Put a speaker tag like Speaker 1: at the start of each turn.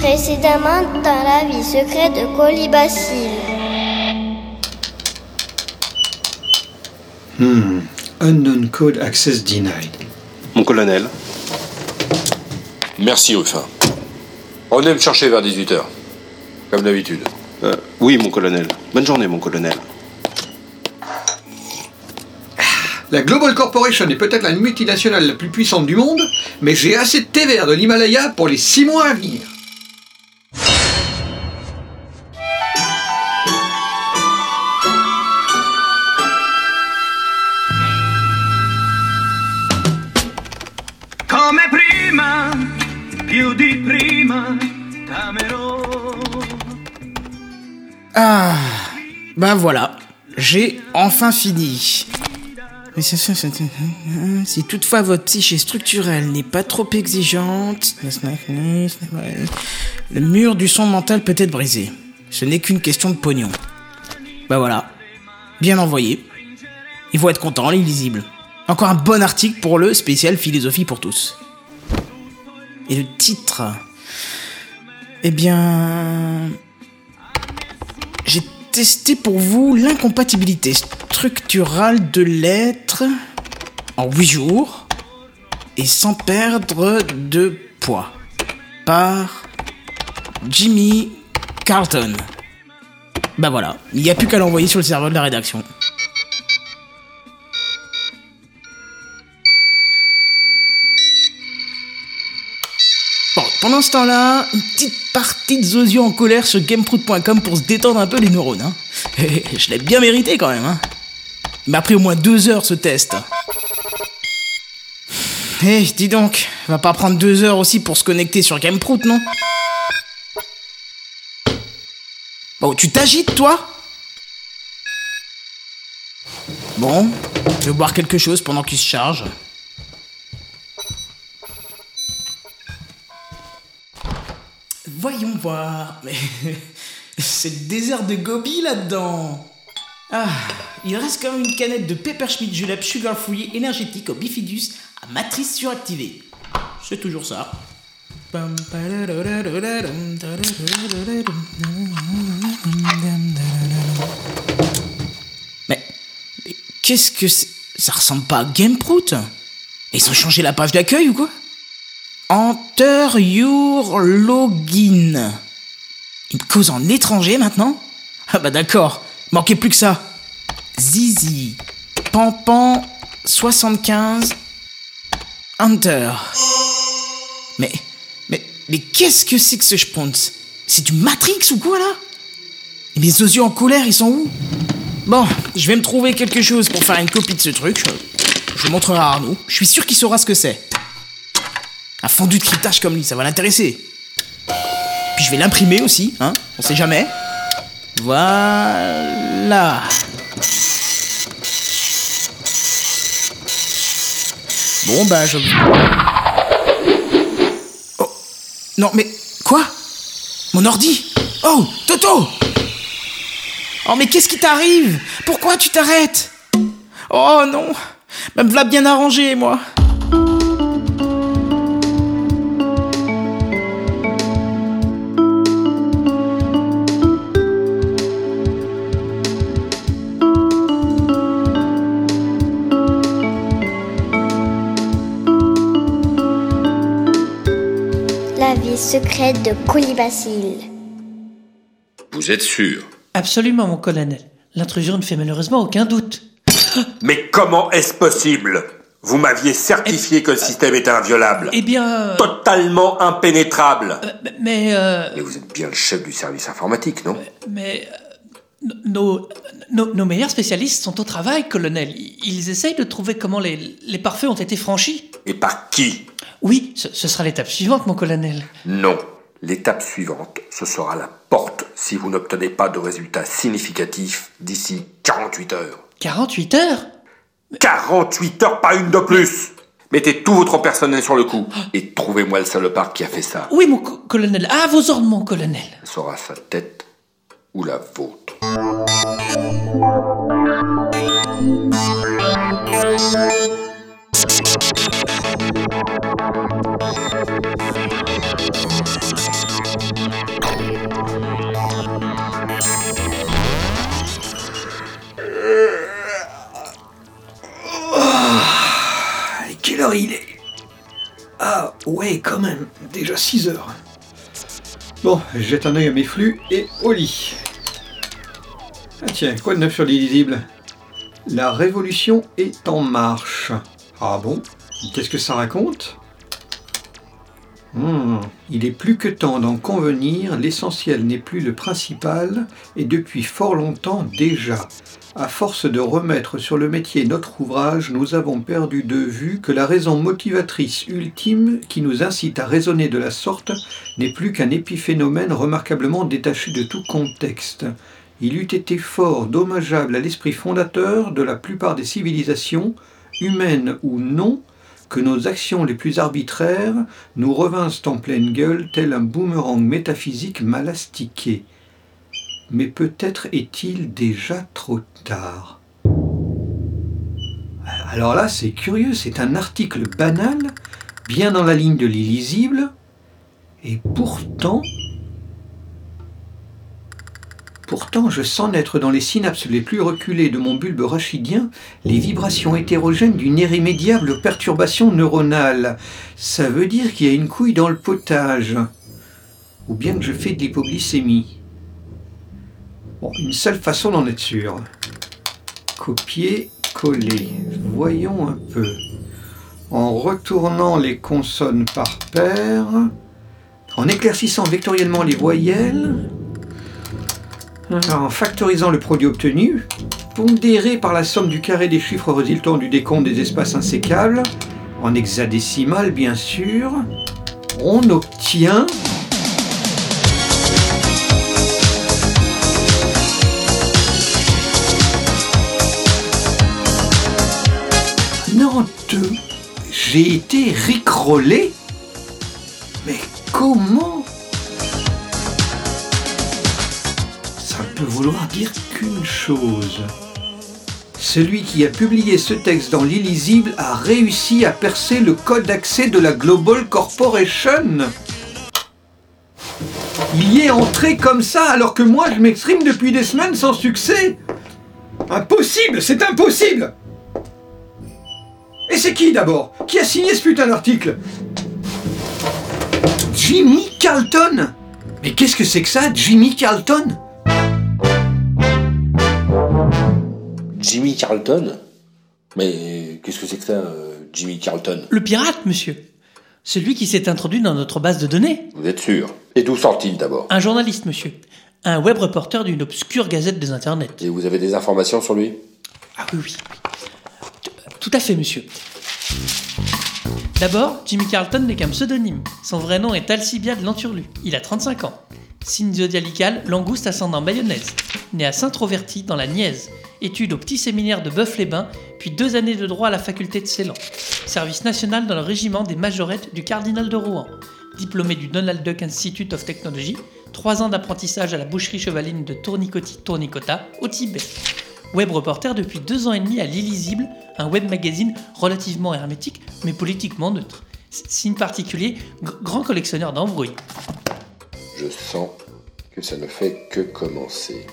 Speaker 1: Précédemment dans la vie secrète de Colibacille.
Speaker 2: Hmm. Unknown code access denied.
Speaker 3: Mon colonel,
Speaker 4: Merci, Ruffin. Revenez me chercher vers 18h. Comme d'habitude.
Speaker 3: euh, oui, mon colonel. Bonne journée, mon colonel.
Speaker 2: La Global Corporation est peut-être la multinationale la plus puissante du monde, mais j'ai assez de thé vert de l'Himalaya pour les six mois à venir.
Speaker 5: Bah voilà, j'ai enfin fini. Si toutefois votre psyché structurelle n'est pas trop exigeante, le mur du son mental peut être brisé. Ce n'est qu'une question de pognon. Bah voilà, bien envoyé. Ils vont être contents, les lisibles. Encore un bon article pour le spécial philosophie pour tous. Et le titre? Eh bien... Testé pour vous l'incompatibilité structurale de l'être en 8 jours et sans perdre de poids par Jimmy Carlton. Bah voilà, il n'y a plus qu'à l'envoyer sur le serveur de la rédaction. Pendant ce temps-là, une petite partie de Zozio en colère sur gameproot.com pour se détendre un peu les neurones. Hein. Je l'ai bien mérité quand même. Hein. Il m'a pris au moins deux heures ce test. Eh, dis donc, va pas prendre deux heures aussi pour se connecter sur Gameproot, non? Bon, tu t'agites, toi? Bon, je vais boire quelque chose pendant qu'il se charge. Mais c'est le désert de Gobi là-dedans. Ah, il reste quand même une canette de Pepperschmidt Julep Sugar Free énergétique au bifidus à matrice suractivée. C'est toujours ça. Mais, mais qu'est-ce que c'est? Ça ressemble pas à Gameproot Ils ont changé la page d'accueil ou quoi? Enter your login. Une cause en étranger maintenant? Ah bah d'accord, manquait plus que ça. Zizi, Pampan, 75, Enter. Mais, mais, mais qu'est-ce que c'est que ce schponz C'est du Matrix ou quoi là? Et mes osios en colère, ils sont où? Bon, je vais me trouver quelque chose pour faire une copie de ce truc. Je, je montrerai à Arnaud. Je suis sûr qu'il saura ce que c'est. Un fondu de cryptage comme lui, ça va l'intéresser. Puis je vais l'imprimer aussi, hein, on sait jamais. Voilà. Bon bah je... Oh, non mais quoi? Mon ordi? Oh, Toto! Oh mais qu'est-ce qui t'arrive? Pourquoi tu t'arrêtes? Oh non. Même v'là bien arrangé, moi
Speaker 1: Secrète de Colibacille.
Speaker 4: Vous êtes sûr?
Speaker 6: Absolument, mon colonel. L'intrusion ne fait malheureusement aucun doute.
Speaker 4: Mais comment est-ce possible? Vous m'aviez certifié que le système était inviolable.
Speaker 6: Eh bien... euh,
Speaker 4: Totalement impénétrable.
Speaker 6: euh, mais... euh,
Speaker 4: Et vous êtes bien le chef du service informatique, non?
Speaker 6: mais... euh, nos, nos, nos meilleurs spécialistes sont au travail, colonel. Ils essayent de trouver comment les, les pare-feux ont été franchis.
Speaker 4: Et par qui?
Speaker 6: Oui, ce, ce sera l'étape suivante, mon colonel.
Speaker 4: Non. L'étape suivante, ce sera la porte si vous n'obtenez pas de résultats significatifs d'ici 48 heures.
Speaker 6: 48 heures?
Speaker 4: 48 heures, pas une de plus Mettez tout votre personnel sur le coup et trouvez-moi le salopard qui a fait ça.
Speaker 6: Oui, mon co- colonel. À vos ordres, mon colonel.
Speaker 4: Ce sera sa tête ou la vôtre.
Speaker 2: Ouais, quand même, déjà 6 heures. Bon, je jette un œil à mes flux et au lit. Ah tiens, quoi de neuf sur l'illisible? La révolution est en marche. Ah bon? Qu'est-ce que ça raconte? Hmm, Il est plus que temps d'en convenir, l'essentiel n'est plus le principal, et depuis fort longtemps déjà. À force de remettre sur le métier notre ouvrage, nous avons perdu de vue que la raison motivatrice ultime qui nous incite à raisonner de la sorte n'est plus qu'un épiphénomène remarquablement détaché de tout contexte. Il eût été fort dommageable à l'esprit fondateur de la plupart des civilisations, humaines ou non, que nos actions les plus arbitraires nous revinssent en pleine gueule tel un boomerang métaphysique mal astiqué. Mais peut-être est-il déjà trop tard. Alors là, c'est curieux, c'est un article banal, bien dans la ligne de l'illisible, et pourtant... Pourtant, je sens naître dans les synapses les plus reculées de mon bulbe rachidien les vibrations hétérogènes d'une irrémédiable perturbation neuronale. Ça veut dire qu'il y a une couille dans le potage. Ou bien que je fais de l'hypoglycémie. Bon, une seule façon d'en être sûr. Copier, coller. Voyons un peu. En retournant les consonnes par paire, en éclaircissant vectoriellement les voyelles, en factorisant le produit obtenu, pondéré par la somme du carré des chiffres résultant du décompte des espaces insécables, en hexadécimal bien sûr, on obtient j'ai été ricrollé. Mais comment peut vouloir dire qu'une chose. Celui qui a publié ce texte dans l'illisible a réussi à percer le code d'accès de la Global Corporation. Il y est entré comme ça alors que moi je m'exprime depuis des semaines sans succès. Impossible, c'est impossible. Et c'est qui d'abord Qui a signé ce putain d'article? Jimmy Carlton Mais qu'est-ce que c'est que ça, Jimmy Carlton?
Speaker 4: Jimmy Carlton Mais qu'est-ce que c'est que ça, euh, Jimmy Carlton?
Speaker 6: Le pirate, monsieur. Celui qui s'est introduit dans notre base de données.
Speaker 4: Vous êtes sûr? Et d'où sort-il d'abord?
Speaker 6: Un journaliste, monsieur. Un web reporter d'une obscure gazette des internets.
Speaker 4: Et vous avez des informations sur lui?
Speaker 6: Ah oui, oui. Tout à fait, monsieur. D'abord, Jimmy Carlton n'est qu'un pseudonyme. Son vrai nom est Alcibiade Lanturlu. Il a 35 ans. Signe zodiacal, langouste ascendant mayonnaise. Né à Saint-Troverty, dans la Nièze. Études au petit séminaire de Boeuf-les-Bains, puis deux années de droit à la faculté de Ceylan. Service national dans le régiment des majorettes du cardinal de Rouen. Diplômé du Donald Duck Institute of Technology. Trois ans d'apprentissage à la boucherie chevaline de Tournicoti-Tournicota, au Tibet. Web reporter depuis deux ans et demi à l'Illisible, un web magazine relativement hermétique, mais politiquement neutre. Signe particulier, gr- grand collectionneur d'embrouilles.
Speaker 4: Je sens que ça ne fait que commencer.